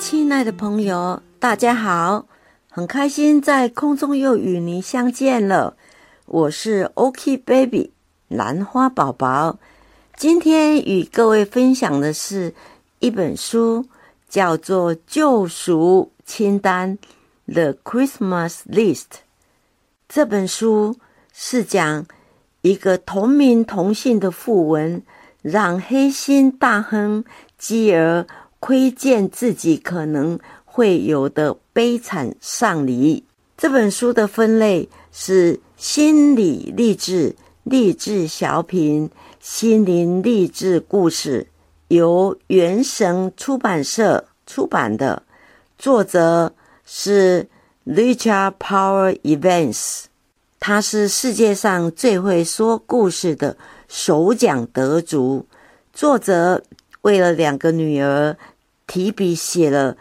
亲爱的朋友，大家好，很开心在空中又与您相见了。我是 OK Baby 兰花宝宝，今天与各位分享的是一本书，叫做《救赎清单》（The Christmas List）。这本书是讲一个同名同姓的富文，让黑心大亨基尔。窥见自己可能会有的悲惨丧离。这本书的分类是心理励志、励志小品、心灵励志故事，由原神出版社出版的。作者是 Richard Power Evans，他是世界上最会说故事的首奖得主。作者为了两个女儿。提笔写了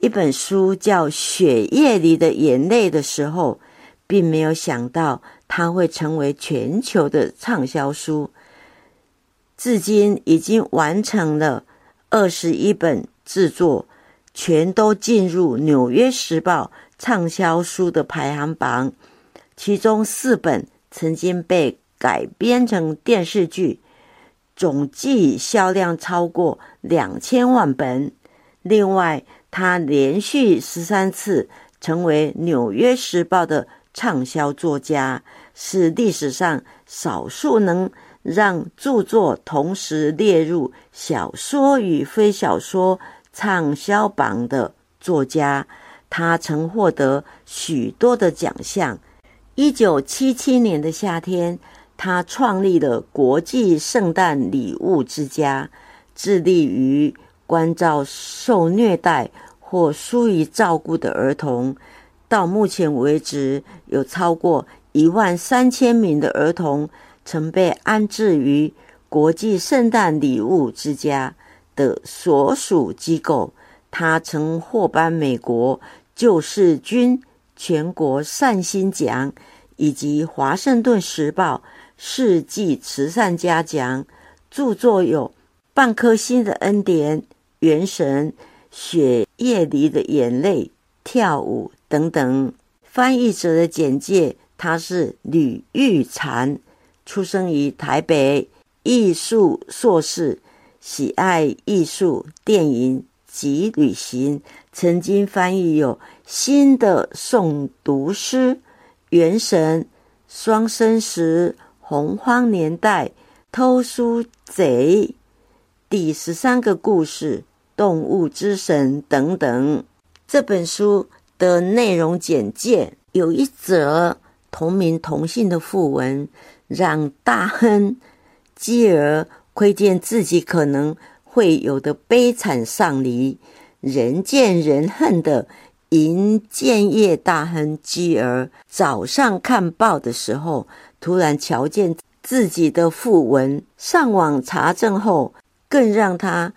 一本书，叫《血液里的眼泪》的时候，并没有想到它会成为全球的畅销书。至今已经完成了二十一本制作，全都进入《纽约时报》畅销书的排行榜。其中四本曾经被改编成电视剧，总计销量超过两千万本。另外，他连续十三次成为《纽约时报》的畅销作家，是历史上少数能让著作同时列入小说与非小说畅销榜的作家。他曾获得许多的奖项。一九七七年的夏天，他创立了国际圣诞礼物之家，致力于。关照受虐待或疏于照顾的儿童，到目前为止，有超过一万三千名的儿童曾被安置于国际圣诞礼物之家的所属机构。他曾获颁美国救世军全国善心奖以及华盛顿时报世纪慈善家奖。著作有《半颗心的恩典》。元神、血液里的眼泪、跳舞等等。翻译者的简介：他是吕玉婵，出生于台北，艺术硕士，喜爱艺术、电影及旅行。曾经翻译有《新的诵读诗》《元神》《双生石》《洪荒年代》《偷书贼》第十三个故事。动物之神等等，这本书的内容简介有一则同名同姓的讣文，让大亨基尔窥见自己可能会有的悲惨丧离。人见人恨的银建业大亨基尔早上看报的时候，突然瞧见自己的讣文，上网查证后，更让他。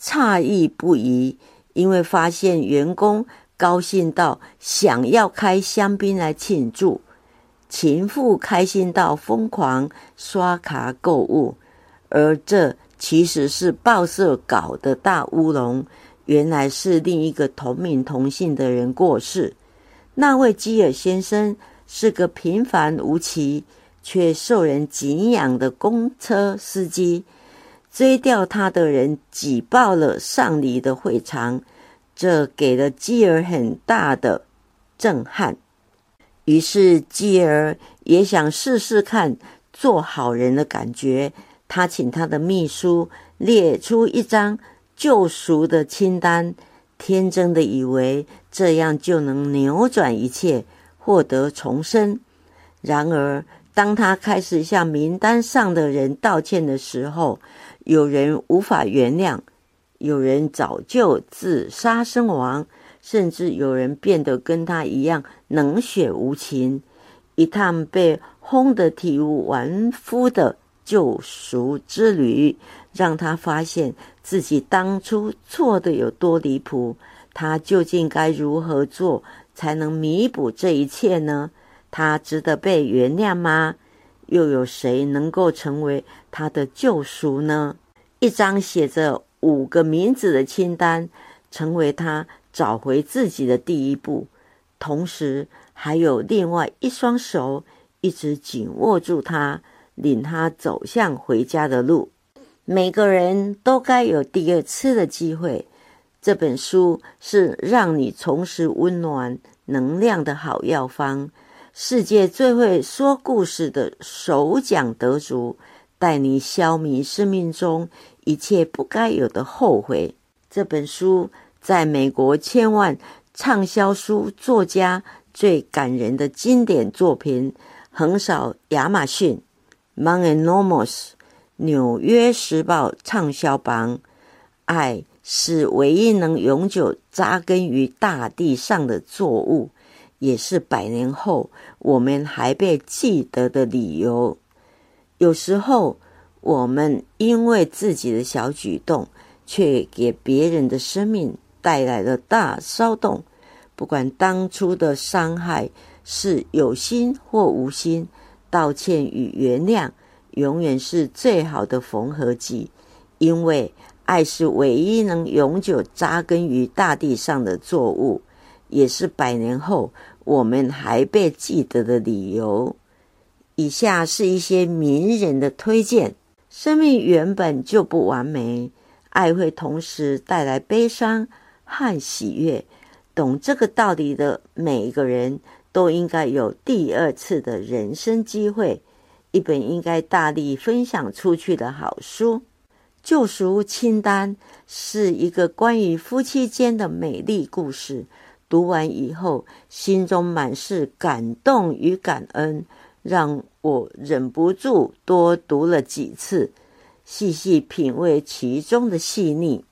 诧异不已，因为发现员工高兴到想要开香槟来庆祝，情妇开心到疯狂刷卡购物，而这其实是报社搞的大乌龙。原来是另一个同名同姓的人过世。那位基尔先生是个平凡无奇却受人敬仰的公车司机。追掉他的人挤爆了上礼的会场，这给了基尔很大的震撼。于是基尔也想试试看做好人的感觉。他请他的秘书列出一张救赎的清单，天真的以为这样就能扭转一切，获得重生。然而，当他开始向名单上的人道歉的时候，有人无法原谅，有人早就自杀身亡，甚至有人变得跟他一样冷血无情。一趟被轰得体无完肤的救赎之旅，让他发现自己当初错的有多离谱。他究竟该如何做才能弥补这一切呢？他值得被原谅吗？又有谁能够成为他的救赎呢？一张写着五个名字的清单，成为他找回自己的第一步。同时，还有另外一双手一直紧握住他，领他走向回家的路。每个人都该有第二次的机会。这本书是让你重拾温暖能量的好药方。世界最会说故事的首奖得主，带你消弭生命中一切不该有的后悔。这本书在美国千万畅销书作家最感人的经典作品，横扫亚马逊、Mononomos、纽约时报畅销榜。爱是唯一能永久扎根于大地上的作物。也是百年后我们还被记得的理由。有时候，我们因为自己的小举动，却给别人的生命带来了大骚动。不管当初的伤害是有心或无心，道歉与原谅永远是最好的缝合剂。因为爱是唯一能永久扎根于大地上的作物。也是百年后我们还被记得的理由。以下是一些名人的推荐：生命原本就不完美，爱会同时带来悲伤和喜悦。懂这个道理的每一个人都应该有第二次的人生机会。一本应该大力分享出去的好书，《救赎清单》是一个关于夫妻间的美丽故事。读完以后，心中满是感动与感恩，让我忍不住多读了几次，细细品味其中的细腻。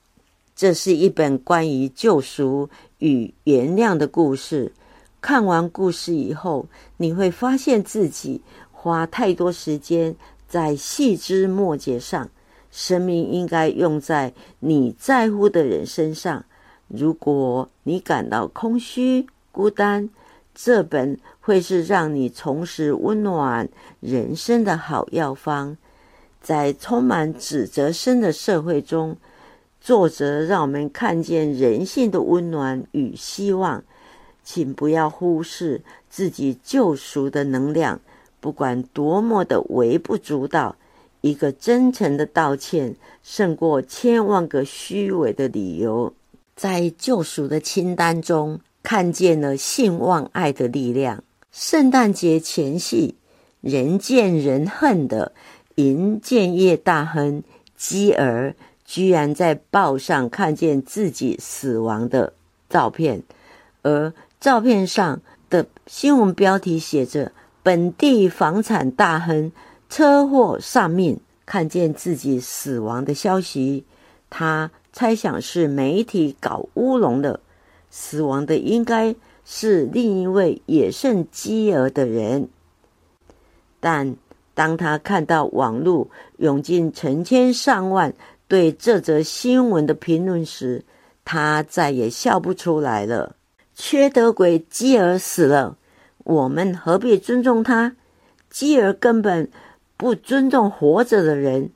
这是一本关于救赎与原谅的故事。看完故事以后，你会发现自己花太多时间在细枝末节上，生命应该用在你在乎的人身上。如果你感到空虚、孤单，这本会是让你重拾温暖人生的好药方。在充满指责声的社会中，作者让我们看见人性的温暖与希望。请不要忽视自己救赎的能量，不管多么的微不足道，一个真诚的道歉胜过千万个虚伪的理由。在救赎的清单中，看见了性望爱的力量。圣诞节前夕，人见人恨的银建业大亨基尔，居然在报上看见自己死亡的照片，而照片上的新闻标题写着“本地房产大亨车祸丧命”，看见自己死亡的消息，他。猜想是媒体搞乌龙的，死亡的应该是另一位也甚饥饿的人。但当他看到网络涌进成千上万对这则新闻的评论时，他再也笑不出来了。缺德鬼基尔死了，我们何必尊重他？基尔根本不尊重活着的人。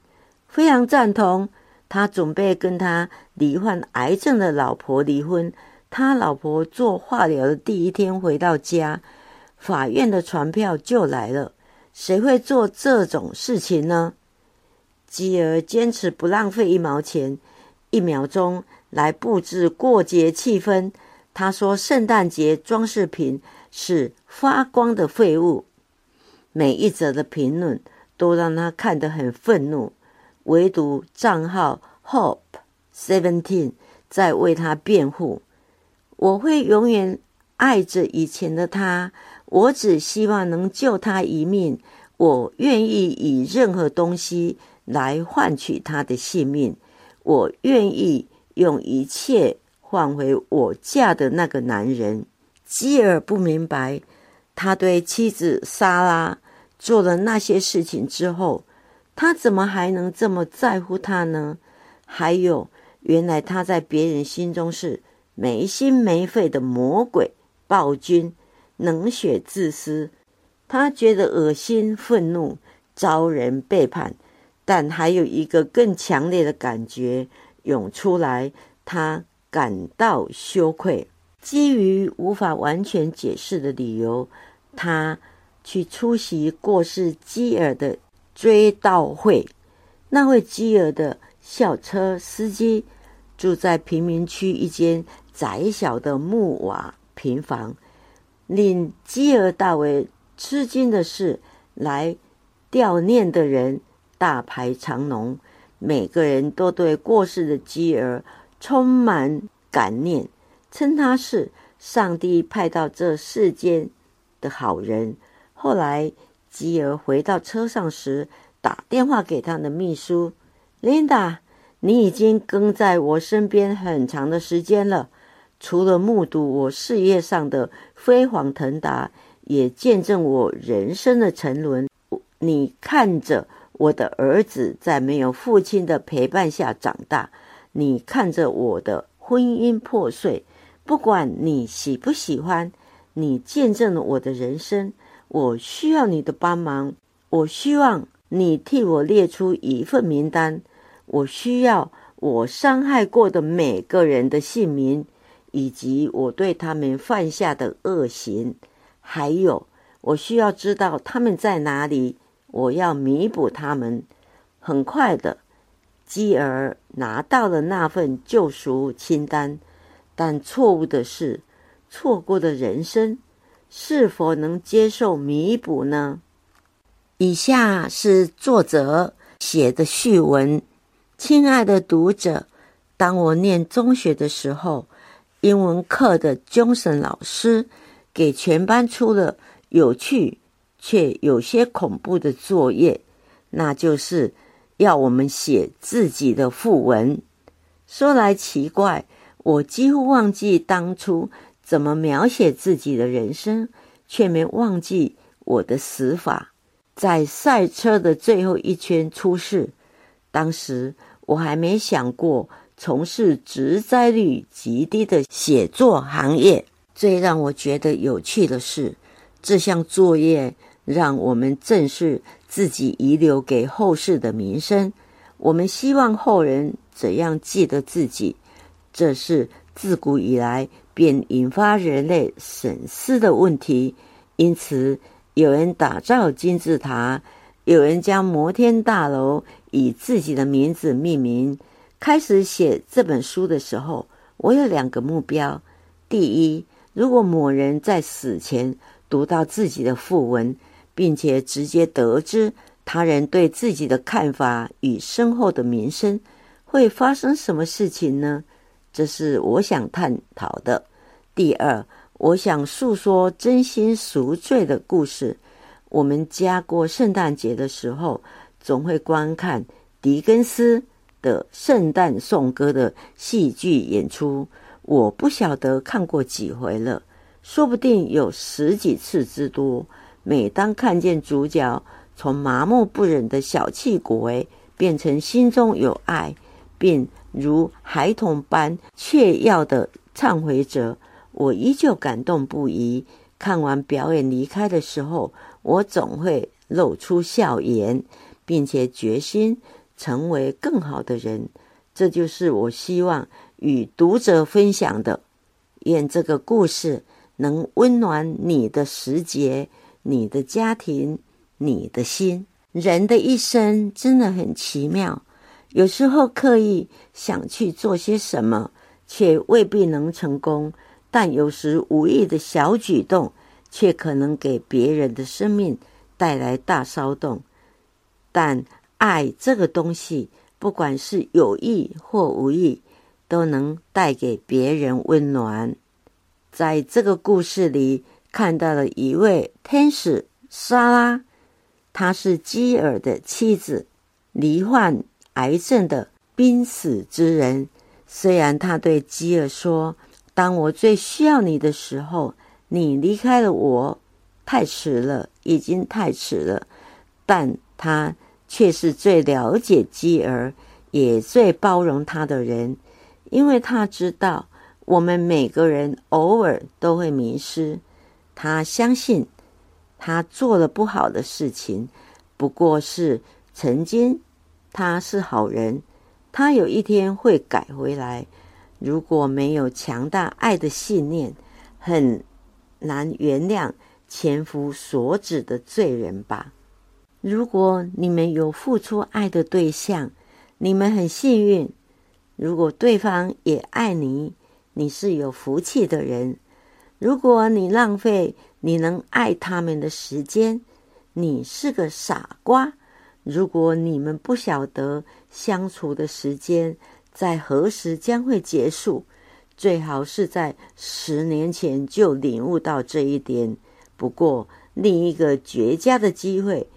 非常赞同。他准备跟他罹患癌症的老婆离婚。他老婆做化疗的第一天回到家，法院的传票就来了。谁会做这种事情呢？基尔坚持不浪费一毛钱、一秒钟来布置过节气氛。他说：“圣诞节装饰品是发光的废物。”每一则的评论都让他看得很愤怒。唯独账号 Hope Seventeen 在为他辩护。我会永远爱着以前的他。我只希望能救他一命。我愿意以任何东西来换取他的性命。我愿意用一切换回我嫁的那个男人。基尔不明白，他对妻子莎拉做了那些事情之后。他怎么还能这么在乎她呢？还有，原来他在别人心中是没心没肺的魔鬼暴君，冷血自私。他觉得恶心、愤怒，遭人背叛。但还有一个更强烈的感觉涌出来，他感到羞愧。基于无法完全解释的理由，他去出席过世基尔的追悼会。那位基尔的校车司机住在贫民区一间窄小的木瓦平房。令基尔大为吃惊的是，来吊念的人大排长龙，每个人都对过世的基尔充满感念。称他是上帝派到这世间的好人。后来，基尔回到车上时，打电话给他的秘书琳达：“你已经跟在我身边很长的时间了，除了目睹我事业上的飞黄腾达，也见证我人生的沉沦。你看着我的儿子在没有父亲的陪伴下长大，你看着我的婚姻破碎。”不管你喜不喜欢，你见证了我的人生。我需要你的帮忙。我希望你替我列出一份名单。我需要我伤害过的每个人的姓名，以及我对他们犯下的恶行。还有，我需要知道他们在哪里。我要弥补他们。很快的，基尔拿到了那份救赎清单。但错误的是，错过的人生是否能接受弥补呢？以下是作者写的序文：亲爱的读者，当我念中学的时候，英文课的 Johnson 老师给全班出了有趣却有些恐怖的作业，那就是要我们写自己的副文。说来奇怪。我几乎忘记当初怎么描写自己的人生，却没忘记我的死法。在赛车的最后一圈出事，当时我还没想过从事职灾率极低的写作行业。最让我觉得有趣的是，这项作业让我们正视自己遗留给后世的名声。我们希望后人怎样记得自己。这是自古以来便引发人类审思的问题。因此，有人打造金字塔，有人将摩天大楼以自己的名字命名。开始写这本书的时候，我有两个目标：第一，如果某人在死前读到自己的讣文，并且直接得知他人对自己的看法与身后的名声，会发生什么事情呢？这是我想探讨的。第二，我想诉说真心赎罪的故事。我们家过圣诞节的时候，总会观看狄更斯的圣诞颂歌的戏剧演出。我不晓得看过几回了，说不定有十几次之多。每当看见主角从麻木不忍的小气鬼，变成心中有爱，并。如孩童般雀跃的忏悔者，我依旧感动不已。看完表演离开的时候，我总会露出笑颜，并且决心成为更好的人。这就是我希望与读者分享的。愿这个故事能温暖你的时节、你的家庭、你的心。人的一生真的很奇妙。有时候刻意想去做些什么，却未必能成功；但有时无意的小举动，却可能给别人的生命带来大骚动。但爱这个东西，不管是有意或无意，都能带给别人温暖。在这个故事里，看到了一位天使莎拉，她是基尔的妻子，罹患。癌症的濒死之人，虽然他对基尔说：“当我最需要你的时候，你离开了我，太迟了，已经太迟了。”但他却是最了解基儿，也最包容他的人，因为他知道我们每个人偶尔都会迷失。他相信他做了不好的事情，不过是曾经。他是好人，他有一天会改回来。如果没有强大爱的信念，很难原谅前夫所指的罪人吧。如果你们有付出爱的对象，你们很幸运；如果对方也爱你，你是有福气的人。如果你浪费你能爱他们的时间，你是个傻瓜。如果你们不晓得相处的时间在何时将会结束，最好是在十年前就领悟到这一点。不过，另一个绝佳的机会。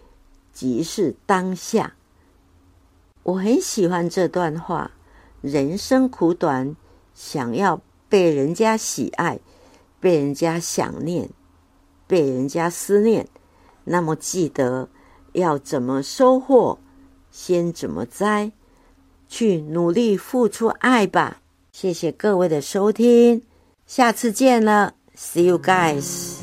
即是当下，我很喜欢这段话。人生苦短，想要被人家喜爱、被人家想念、被人家思念，那么记得要怎么收获，先怎么栽，去努力付出爱吧。谢谢各位的收听，下次见了，See you guys。